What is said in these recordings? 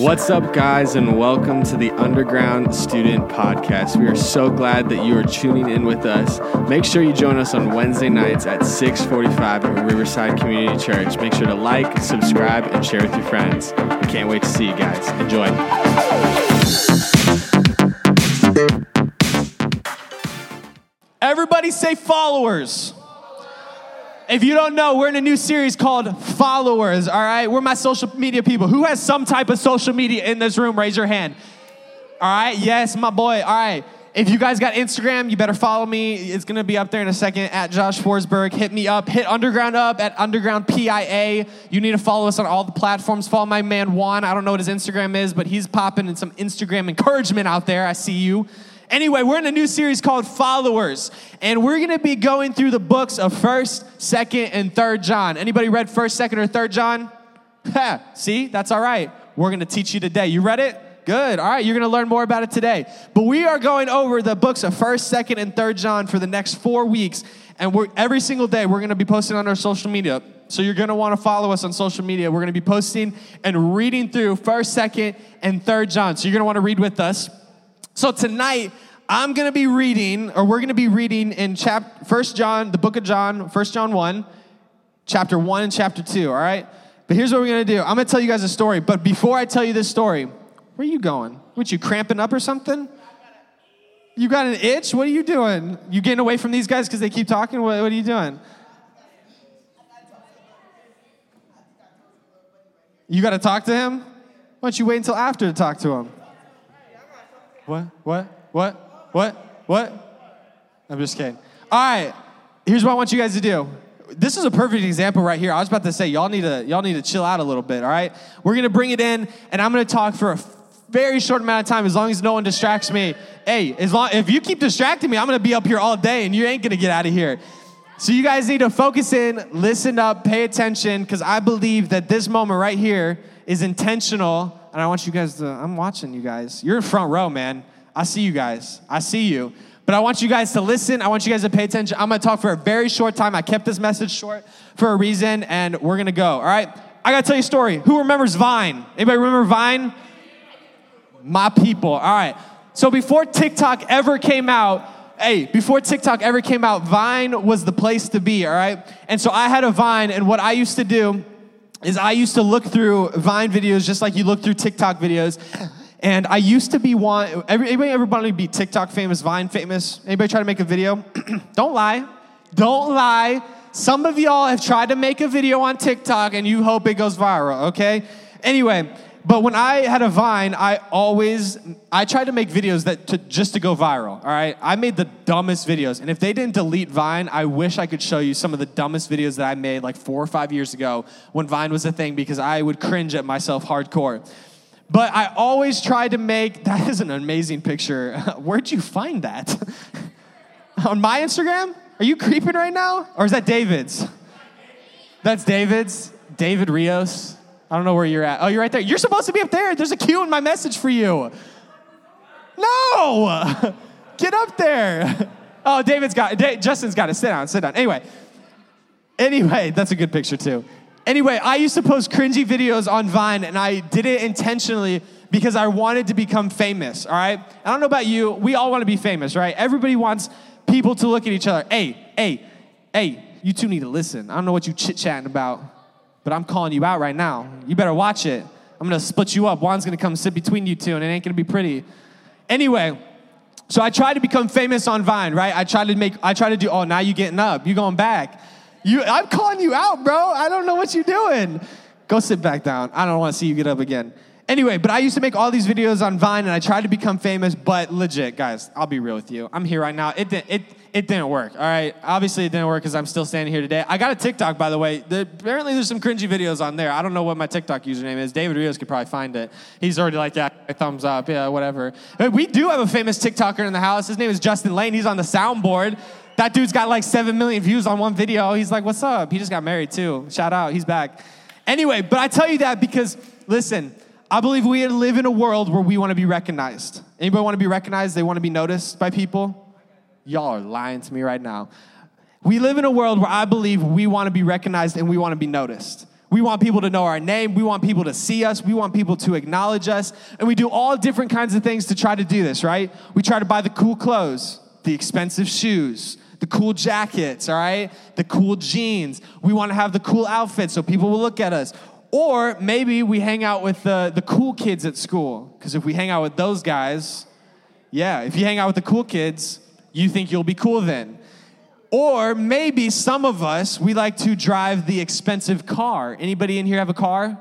What's up, guys, and welcome to the Underground Student Podcast. We are so glad that you are tuning in with us. Make sure you join us on Wednesday nights at 6:45 at Riverside Community Church. Make sure to like, subscribe, and share with your friends. We can't wait to see you guys. Enjoy. Everybody say followers. If you don't know, we're in a new series called Followers, all right? We're my social media people. Who has some type of social media in this room? Raise your hand. All right, yes, my boy. All right. If you guys got Instagram, you better follow me. It's gonna be up there in a second at Josh Forsberg. Hit me up. Hit Underground up at Underground PIA. You need to follow us on all the platforms. Follow my man Juan. I don't know what his Instagram is, but he's popping in some Instagram encouragement out there. I see you. Anyway, we're in a new series called Followers, and we're gonna be going through the books of 1st, 2nd, and 3rd John. Anybody read 1st, 2nd, or 3rd John? See, that's all right. We're gonna teach you today. You read it? Good. All right, you're gonna learn more about it today. But we are going over the books of 1st, 2nd, and 3rd John for the next four weeks, and we're every single day we're gonna be posting on our social media. So you're gonna wanna follow us on social media. We're gonna be posting and reading through 1st, 2nd, and 3rd John. So you're gonna wanna read with us. So tonight, I'm going to be reading, or we're going to be reading in chap- 1 John, the book of John, 1 John 1, chapter 1 and chapter 2, all right? But here's what we're going to do. I'm going to tell you guys a story. But before I tell you this story, where are you going? What, you cramping up or something? You got an itch? What are you doing? You getting away from these guys because they keep talking? What, what are you doing? You got to talk to him? Why don't you wait until after to talk to him? What? What? What? What? What? I'm just kidding. All right. Here's what I want you guys to do. This is a perfect example right here. I was about to say y'all need to y'all need to chill out a little bit. All right. We're gonna bring it in, and I'm gonna talk for a very short amount of time, as long as no one distracts me. Hey, as long if you keep distracting me, I'm gonna be up here all day, and you ain't gonna get out of here. So you guys need to focus in, listen up, pay attention, because I believe that this moment right here is intentional, and I want you guys to. I'm watching you guys. You're in front row, man. I see you guys. I see you. But I want you guys to listen. I want you guys to pay attention. I'm going to talk for a very short time. I kept this message short for a reason, and we're going to go. All right? I got to tell you a story. Who remembers Vine? Anybody remember Vine? My people. All right. So before TikTok ever came out, hey, before TikTok ever came out, Vine was the place to be, all right? And so I had a Vine, and what I used to do is I used to look through Vine videos just like you look through TikTok videos. And I used to be one. Anybody ever want to be TikTok famous, Vine famous? Anybody try to make a video? Don't lie. Don't lie. Some of y'all have tried to make a video on TikTok and you hope it goes viral, okay? Anyway, but when I had a Vine, I always I tried to make videos that to, just to go viral. All right, I made the dumbest videos, and if they didn't delete Vine, I wish I could show you some of the dumbest videos that I made like four or five years ago when Vine was a thing because I would cringe at myself hardcore. But I always tried to make that is an amazing picture. Where'd you find that? On my Instagram? Are you creeping right now? Or is that David's? That's David's. David Rios. I don't know where you're at. Oh, you're right there. You're supposed to be up there. There's a cue in my message for you. No! Get up there. Oh, David's got Justin's got to sit down, sit down. Anyway. Anyway, that's a good picture too. Anyway, I used to post cringy videos on Vine, and I did it intentionally because I wanted to become famous, all right? I don't know about you, we all want to be famous, right? Everybody wants people to look at each other. Hey, hey, hey, you two need to listen. I don't know what you chit chatting about, but I'm calling you out right now. You better watch it. I'm gonna split you up. Juan's gonna come sit between you two, and it ain't gonna be pretty. Anyway, so I tried to become famous on Vine, right? I tried to make, I tried to do, oh, now you getting up, you going back. You, I'm calling you out, bro. I don't know what you're doing. Go sit back down. I don't want to see you get up again. Anyway, but I used to make all these videos on Vine and I tried to become famous, but legit, guys, I'll be real with you. I'm here right now. It it, it didn't work, all right? Obviously, it didn't work because I'm still standing here today. I got a TikTok, by the way. Apparently, there's some cringy videos on there. I don't know what my TikTok username is. David Rios could probably find it. He's already like, yeah, thumbs up, yeah, whatever. But we do have a famous TikToker in the house. His name is Justin Lane. He's on the soundboard. That dude's got like 7 million views on one video. He's like, what's up? He just got married too. Shout out, he's back. Anyway, but I tell you that because, listen, I believe we live in a world where we want to be recognized. Anybody want to be recognized? They want to be noticed by people? Y'all are lying to me right now. We live in a world where I believe we want to be recognized and we want to be noticed. We want people to know our name. We want people to see us. We want people to acknowledge us. And we do all different kinds of things to try to do this, right? We try to buy the cool clothes, the expensive shoes, the cool jackets, all right? The cool jeans. We want to have the cool outfits so people will look at us. Or maybe we hang out with the, the cool kids at school. Because if we hang out with those guys, yeah, if you hang out with the cool kids, you think you'll be cool then. Or maybe some of us, we like to drive the expensive car. Anybody in here have a car?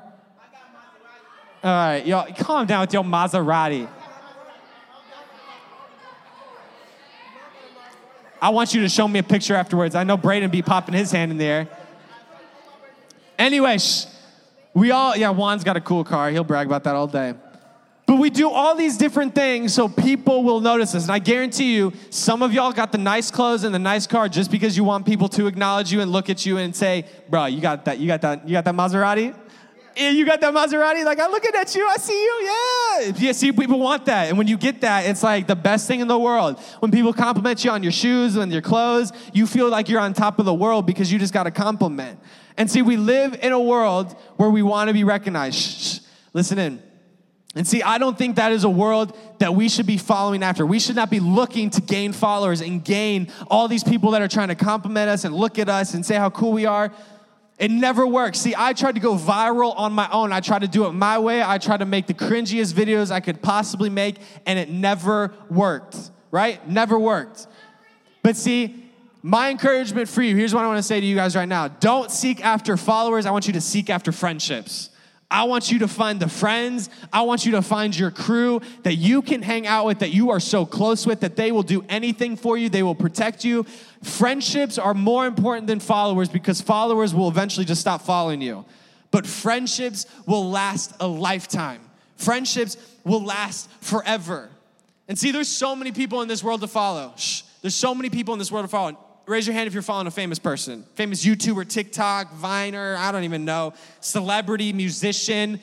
All right, y'all, calm down with your Maserati. I want you to show me a picture afterwards. I know Braden be popping his hand in the air. Anyway, we all, yeah, Juan's got a cool car. He'll brag about that all day. But we do all these different things so people will notice us. And I guarantee you, some of y'all got the nice clothes and the nice car just because you want people to acknowledge you and look at you and say, bro, you got that, you got that, you got that Maserati? Yeah, you got that Maserati? Like, I'm looking at you, I see you, yeah. Yeah, see, people want that. And when you get that, it's like the best thing in the world. When people compliment you on your shoes and your clothes, you feel like you're on top of the world because you just got a compliment. And see, we live in a world where we want to be recognized. Shh, shh. Listen in. And see, I don't think that is a world that we should be following after. We should not be looking to gain followers and gain all these people that are trying to compliment us and look at us and say how cool we are. It never works. See, I tried to go viral on my own. I tried to do it my way. I tried to make the cringiest videos I could possibly make, and it never worked, right? Never worked. But see, my encouragement for you here's what I want to say to you guys right now don't seek after followers, I want you to seek after friendships. I want you to find the friends. I want you to find your crew that you can hang out with, that you are so close with, that they will do anything for you, they will protect you. Friendships are more important than followers because followers will eventually just stop following you. But friendships will last a lifetime, friendships will last forever. And see, there's so many people in this world to follow. Shh. There's so many people in this world to follow. Raise your hand if you're following a famous person. Famous YouTuber, TikTok, Viner, I don't even know, celebrity, musician.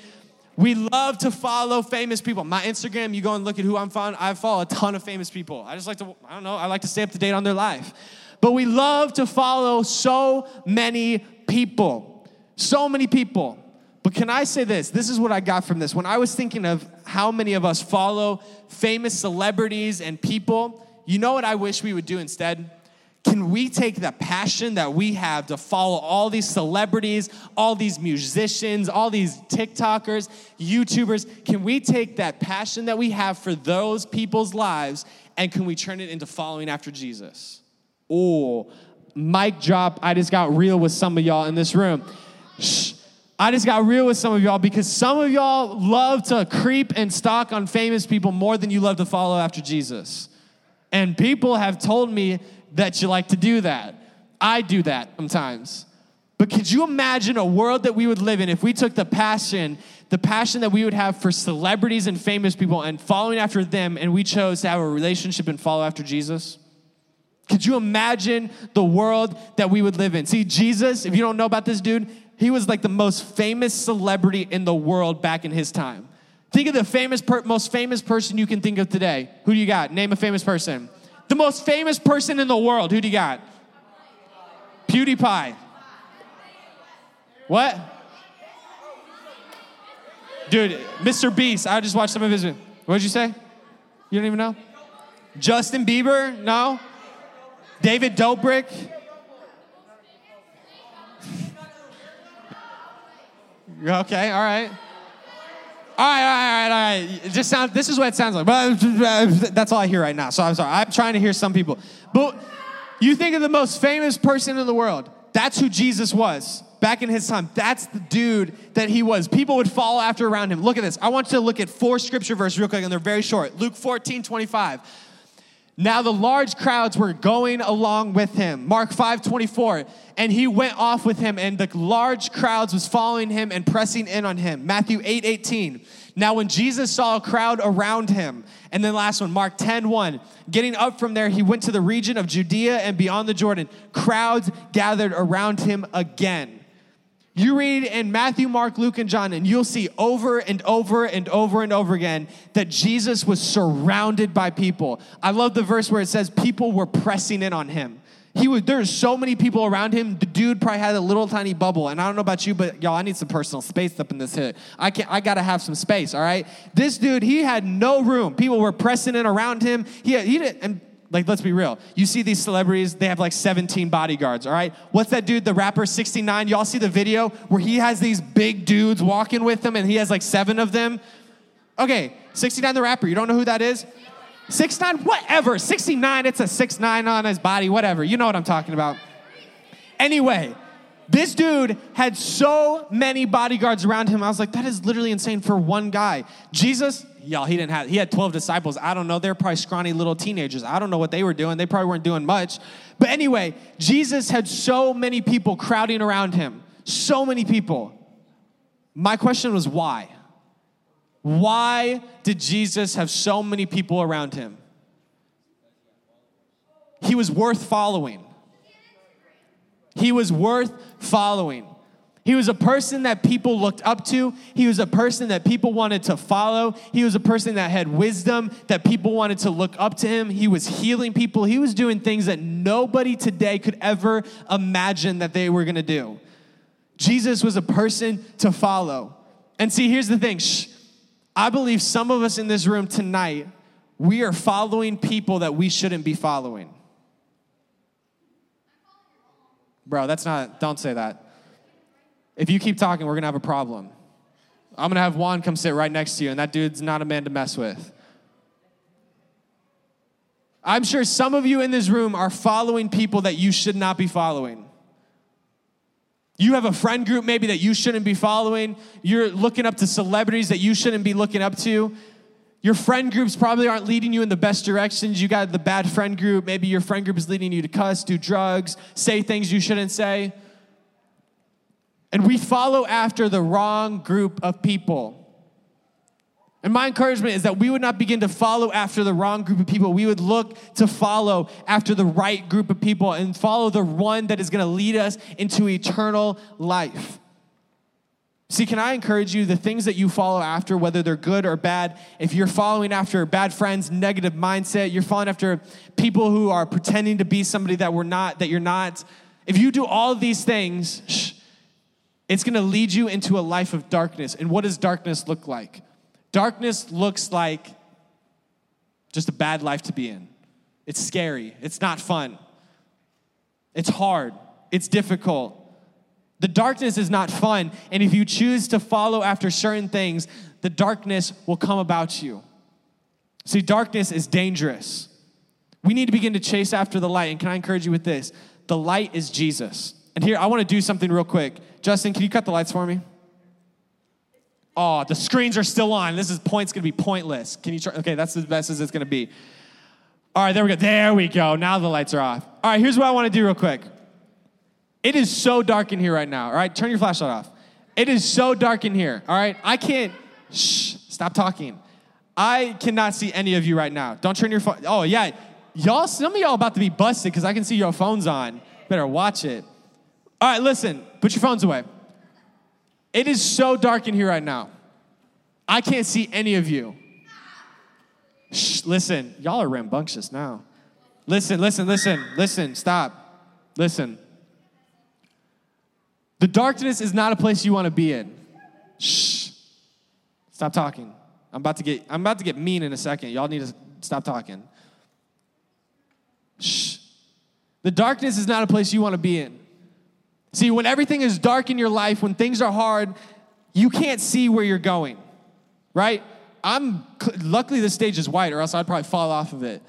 We love to follow famous people. My Instagram, you go and look at who I'm following. I follow a ton of famous people. I just like to, I don't know, I like to stay up to date on their life. But we love to follow so many people. So many people. But can I say this? This is what I got from this. When I was thinking of how many of us follow famous celebrities and people, you know what I wish we would do instead? Can we take the passion that we have to follow all these celebrities, all these musicians, all these TikTokers, YouTubers? Can we take that passion that we have for those people's lives and can we turn it into following after Jesus? Oh, mic drop. I just got real with some of y'all in this room. Shh. I just got real with some of y'all because some of y'all love to creep and stalk on famous people more than you love to follow after Jesus. And people have told me that you like to do that. I do that sometimes. But could you imagine a world that we would live in if we took the passion, the passion that we would have for celebrities and famous people and following after them, and we chose to have a relationship and follow after Jesus? Could you imagine the world that we would live in? See, Jesus, if you don't know about this dude, he was like the most famous celebrity in the world back in his time. Think of the famous, per- most famous person you can think of today. Who do you got? Name a famous person. The most famous person in the world. Who do you got? PewDiePie. What? Dude, Mr. Beast. I just watched some of his. What did you say? You don't even know? Justin Bieber? No. David Dobrik? okay, all right. All right, all right, all right, all right. Just sounds. This is what it sounds like. But that's all I hear right now. So I'm sorry. I'm trying to hear some people. But you think of the most famous person in the world. That's who Jesus was back in his time. That's the dude that he was. People would follow after around him. Look at this. I want you to look at four scripture verses real quick, and they're very short. Luke 14, 25. Now the large crowds were going along with him. Mark 5 24. And he went off with him, and the large crowds was following him and pressing in on him. Matthew 8 18. Now when Jesus saw a crowd around him, and then last one, Mark 10 1. Getting up from there, he went to the region of Judea and beyond the Jordan. Crowds gathered around him again. You read in Matthew, Mark, Luke, and John, and you'll see over and over and over and over again that Jesus was surrounded by people. I love the verse where it says people were pressing in on him. He was there's so many people around him. The dude probably had a little tiny bubble. And I don't know about you, but y'all, I need some personal space up in this hit. I can't. I gotta have some space, all right? This dude, he had no room. People were pressing in around him. He he didn't and like let's be real. You see these celebrities, they have like 17 bodyguards, all right? What's that dude, the rapper 69? Y'all see the video where he has these big dudes walking with him and he has like seven of them? Okay, 69 the rapper, you don't know who that is? Six nine, whatever. 69, it's a six nine on his body, whatever. You know what I'm talking about. Anyway, this dude had so many bodyguards around him. I was like, that is literally insane for one guy. Jesus, y'all, he didn't have, he had 12 disciples. I don't know. They're probably scrawny little teenagers. I don't know what they were doing. They probably weren't doing much. But anyway, Jesus had so many people crowding around him. So many people. My question was why? Why did Jesus have so many people around him? He was worth following. He was worth following. He was a person that people looked up to. He was a person that people wanted to follow. He was a person that had wisdom, that people wanted to look up to him. He was healing people. He was doing things that nobody today could ever imagine that they were going to do. Jesus was a person to follow. And see, here's the thing. Shh, I believe some of us in this room tonight, we are following people that we shouldn't be following. Bro, that's not, don't say that. If you keep talking, we're gonna have a problem. I'm gonna have Juan come sit right next to you, and that dude's not a man to mess with. I'm sure some of you in this room are following people that you should not be following. You have a friend group maybe that you shouldn't be following. You're looking up to celebrities that you shouldn't be looking up to. Your friend groups probably aren't leading you in the best directions. You got the bad friend group. Maybe your friend group is leading you to cuss, do drugs, say things you shouldn't say. And we follow after the wrong group of people. And my encouragement is that we would not begin to follow after the wrong group of people. We would look to follow after the right group of people and follow the one that is going to lead us into eternal life. See, can I encourage you the things that you follow after, whether they're good or bad, if you're following after bad friends, negative mindset, you're following after people who are pretending to be somebody that we're not, that you're not, if you do all these things, shh, it's going to lead you into a life of darkness. And what does darkness look like? Darkness looks like just a bad life to be in. It's scary. It's not fun. It's hard. It's difficult. The darkness is not fun. And if you choose to follow after certain things, the darkness will come about you. See, darkness is dangerous. We need to begin to chase after the light. And can I encourage you with this? The light is Jesus. And here, I want to do something real quick. Justin, can you cut the lights for me? Oh, the screens are still on. This is point's gonna be pointless. Can you try? Okay, that's as best as it's gonna be. All right, there we go. There we go. Now the lights are off. All right, here's what I wanna do real quick. It is so dark in here right now. All right, turn your flashlight off. It is so dark in here. All right, I can't. Shh, stop talking. I cannot see any of you right now. Don't turn your phone. Oh, yeah. Y'all, some of y'all about to be busted because I can see your phones on. Better watch it. All right, listen, put your phones away. It is so dark in here right now. I can't see any of you. Shh, listen, y'all are rambunctious now. Listen, listen, listen, listen, stop. Listen. The darkness is not a place you want to be in. Shh. Stop talking. I'm about to get I'm about to get mean in a second. Y'all need to stop talking. Shh. The darkness is not a place you want to be in. See, when everything is dark in your life, when things are hard, you can't see where you're going, right? I'm luckily the stage is white, or else I'd probably fall off of it.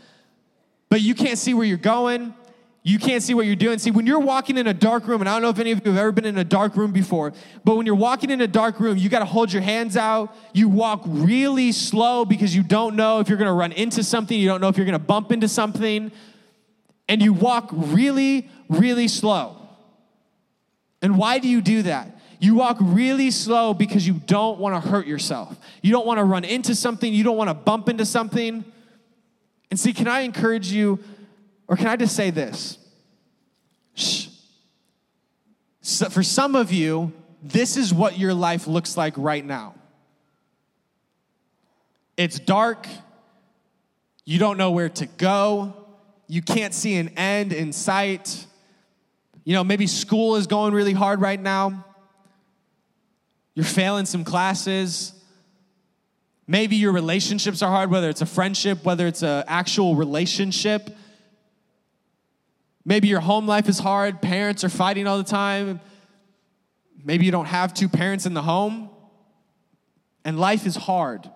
But you can't see where you're going. You can't see what you're doing. See, when you're walking in a dark room, and I don't know if any of you have ever been in a dark room before, but when you're walking in a dark room, you got to hold your hands out. You walk really slow because you don't know if you're going to run into something. You don't know if you're going to bump into something. And you walk really, really slow. And why do you do that? You walk really slow because you don't want to hurt yourself. You don't want to run into something. You don't want to bump into something. And see, can I encourage you, or can I just say this? Shh. So for some of you, this is what your life looks like right now. It's dark. You don't know where to go. you can't see an end in sight. You know, maybe school is going really hard right now. You're failing some classes. Maybe your relationships are hard, whether it's a friendship, whether it's an actual relationship. Maybe your home life is hard. Parents are fighting all the time. Maybe you don't have two parents in the home. And life is hard.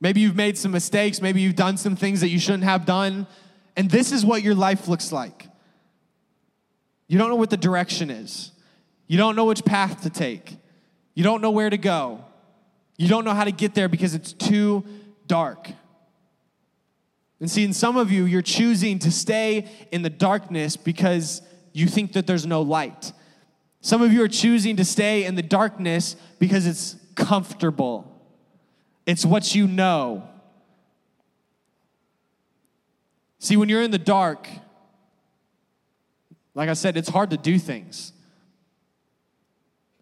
Maybe you've made some mistakes. Maybe you've done some things that you shouldn't have done. And this is what your life looks like. You don't know what the direction is, you don't know which path to take, you don't know where to go, you don't know how to get there because it's too dark. And see, in some of you, you're choosing to stay in the darkness because you think that there's no light. Some of you are choosing to stay in the darkness because it's comfortable. It's what you know. See, when you're in the dark, like I said, it's hard to do things.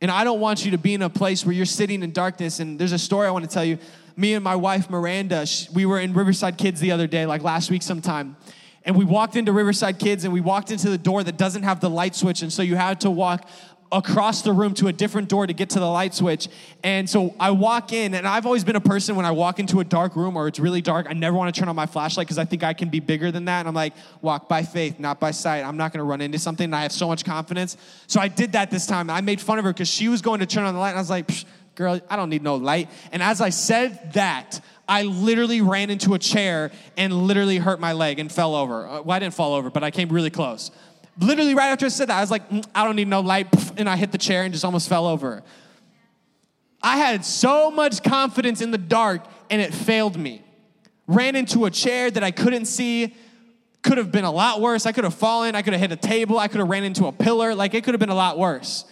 And I don't want you to be in a place where you're sitting in darkness. And there's a story I want to tell you. Me and my wife, Miranda, we were in Riverside Kids the other day, like last week sometime. And we walked into Riverside Kids and we walked into the door that doesn't have the light switch. And so you had to walk across the room to a different door to get to the light switch. And so I walk in, and I've always been a person when I walk into a dark room or it's really dark, I never want to turn on my flashlight because I think I can be bigger than that. And I'm like, walk by faith, not by sight. I'm not going to run into something. And I have so much confidence. So I did that this time. I made fun of her because she was going to turn on the light. And I was like, girl, I don't need no light. And as I said that, I literally ran into a chair and literally hurt my leg and fell over. Uh, well, I didn't fall over, but I came really close literally right after I said that, I was like, mm, I don't need no light. And I hit the chair and just almost fell over. I had so much confidence in the dark and it failed me. Ran into a chair that I couldn't see. Could have been a lot worse. I could have fallen. I could have hit a table. I could have ran into a pillar. Like it could have been a lot worse.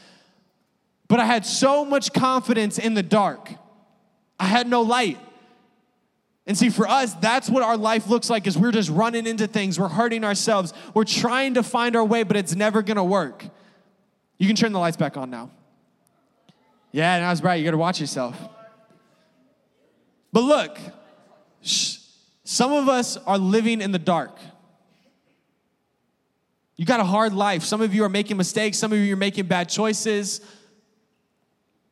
But I had so much confidence in the dark. I had no light. And see, for us, that's what our life looks like is we're just running into things. We're hurting ourselves. We're trying to find our way, but it's never gonna work. You can turn the lights back on now. Yeah, now it's bright. You gotta watch yourself. But look, shh, some of us are living in the dark. You got a hard life. Some of you are making mistakes. Some of you are making bad choices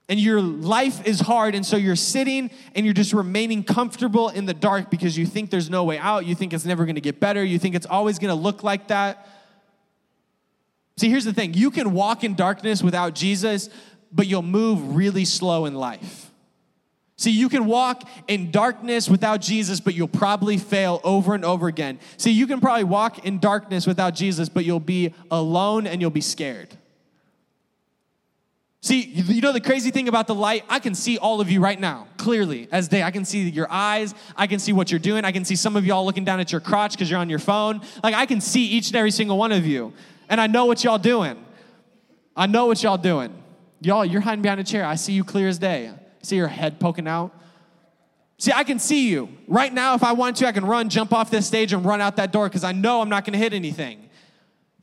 and your life is hard, and so you're sitting and you're just remaining comfortable in the dark because you think there's no way out. You think it's never gonna get better. You think it's always gonna look like that. See, here's the thing you can walk in darkness without Jesus, but you'll move really slow in life. See, you can walk in darkness without Jesus, but you'll probably fail over and over again. See, you can probably walk in darkness without Jesus, but you'll be alone and you'll be scared. See, you know the crazy thing about the light? I can see all of you right now, clearly, as day. I can see your eyes. I can see what you're doing. I can see some of y'all looking down at your crotch because you're on your phone. Like, I can see each and every single one of you. And I know what y'all doing. I know what y'all doing. Y'all, you're hiding behind a chair. I see you clear as day. I see your head poking out. See, I can see you. Right now, if I want to, I can run, jump off this stage, and run out that door because I know I'm not going to hit anything.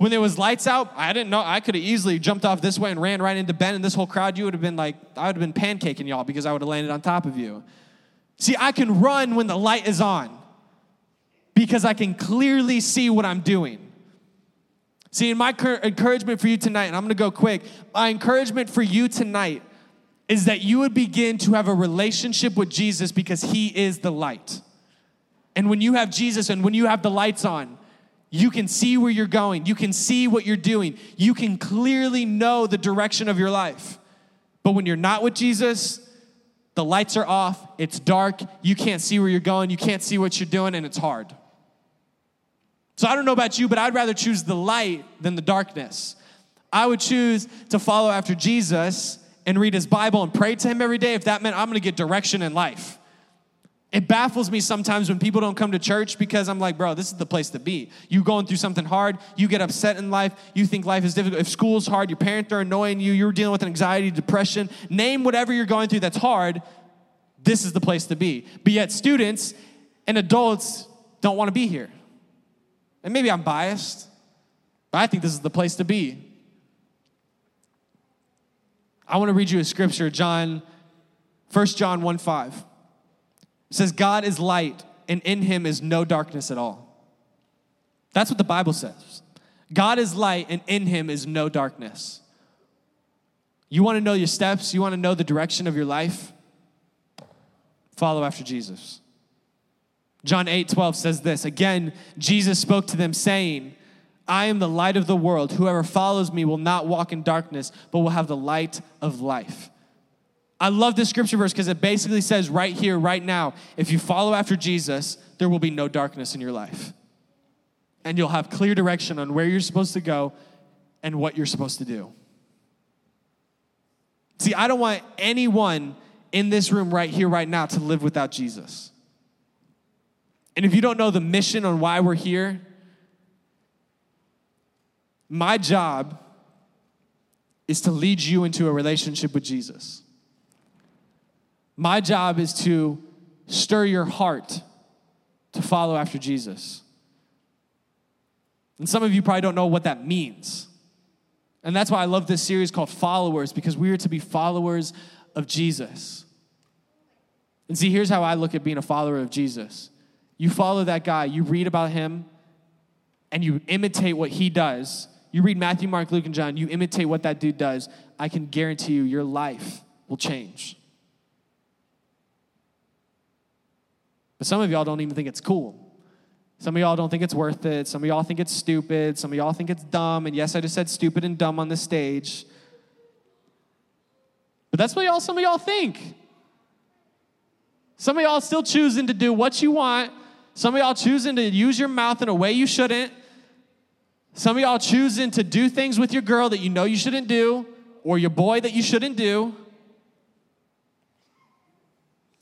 When there was lights out, I didn't know. I could have easily jumped off this way and ran right into Ben and this whole crowd. You would have been like, I would have been pancaking y'all because I would have landed on top of you. See, I can run when the light is on because I can clearly see what I'm doing. See, in my encouragement for you tonight, and I'm gonna go quick, my encouragement for you tonight is that you would begin to have a relationship with Jesus because he is the light. And when you have Jesus and when you have the lights on, you can see where you're going. You can see what you're doing. You can clearly know the direction of your life. But when you're not with Jesus, the lights are off, it's dark, you can't see where you're going, you can't see what you're doing, and it's hard. So I don't know about you, but I'd rather choose the light than the darkness. I would choose to follow after Jesus and read his Bible and pray to him every day if that meant I'm gonna get direction in life. It baffles me sometimes when people don't come to church because I'm like, bro, this is the place to be. You going through something hard, you get upset in life, you think life is difficult. If school's hard, your parents are annoying you, you're dealing with anxiety, depression, name whatever you're going through that's hard, this is the place to be. But yet, students and adults don't want to be here. And maybe I'm biased, but I think this is the place to be. I want to read you a scripture, John, 1 John 1 5. It says, God is light, and in him is no darkness at all. That's what the Bible says. God is light, and in him is no darkness. You want to know your steps? You want to know the direction of your life? Follow after Jesus. John 8 12 says this Again, Jesus spoke to them, saying, I am the light of the world. Whoever follows me will not walk in darkness, but will have the light of life. I love this scripture verse because it basically says right here, right now, if you follow after Jesus, there will be no darkness in your life. And you'll have clear direction on where you're supposed to go and what you're supposed to do. See, I don't want anyone in this room right here, right now, to live without Jesus. And if you don't know the mission on why we're here, my job is to lead you into a relationship with Jesus. My job is to stir your heart to follow after Jesus. And some of you probably don't know what that means. And that's why I love this series called Followers, because we are to be followers of Jesus. And see, here's how I look at being a follower of Jesus you follow that guy, you read about him, and you imitate what he does. You read Matthew, Mark, Luke, and John, you imitate what that dude does. I can guarantee you, your life will change. But some of y'all don't even think it's cool. Some of y'all don't think it's worth it. Some of y'all think it's stupid. Some of y'all think it's dumb. And yes, I just said stupid and dumb on the stage. But that's what y'all, some of y'all think. Some of y'all still choosing to do what you want some of y'all choosing to use your mouth in a way you shouldn't. Some of y'all choosing to do things with your girl that you know you shouldn't do, or your boy that you shouldn't do.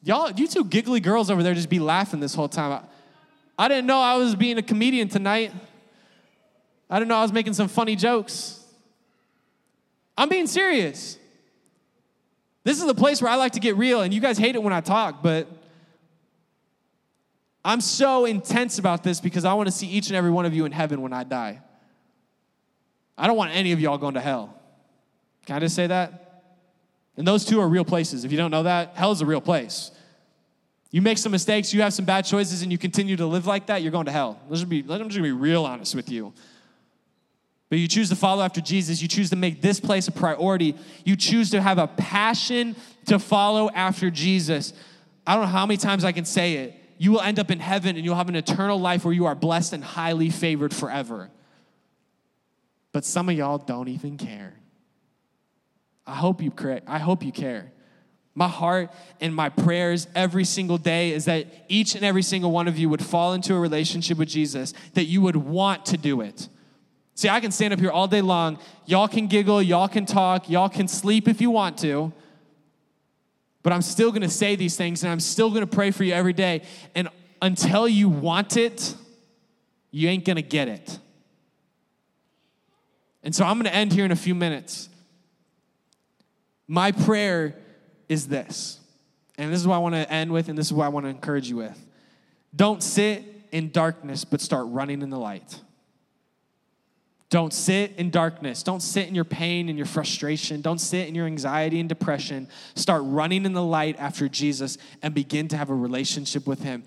Y'all, you two giggly girls over there just be laughing this whole time. I, I didn't know I was being a comedian tonight. I didn't know I was making some funny jokes. I'm being serious. This is the place where I like to get real, and you guys hate it when I talk, but I'm so intense about this because I want to see each and every one of you in heaven when I die. I don't want any of y'all going to hell. Can I just say that? And those two are real places. If you don't know that, hell is a real place. You make some mistakes, you have some bad choices, and you continue to live like that, you're going to hell. Let's just be, just be real honest with you. But you choose to follow after Jesus. You choose to make this place a priority. You choose to have a passion to follow after Jesus. I don't know how many times I can say it you will end up in heaven and you'll have an eternal life where you are blessed and highly favored forever. But some of y'all don't even care. I hope you care. I hope you care. My heart and my prayers every single day is that each and every single one of you would fall into a relationship with Jesus, that you would want to do it. See, I can stand up here all day long. Y'all can giggle, y'all can talk, y'all can sleep if you want to. But I'm still gonna say these things and I'm still gonna pray for you every day. And until you want it, you ain't gonna get it. And so I'm gonna end here in a few minutes. My prayer is this, and this is what I wanna end with, and this is what I wanna encourage you with. Don't sit in darkness, but start running in the light. Don't sit in darkness. Don't sit in your pain and your frustration. Don't sit in your anxiety and depression. Start running in the light after Jesus and begin to have a relationship with Him.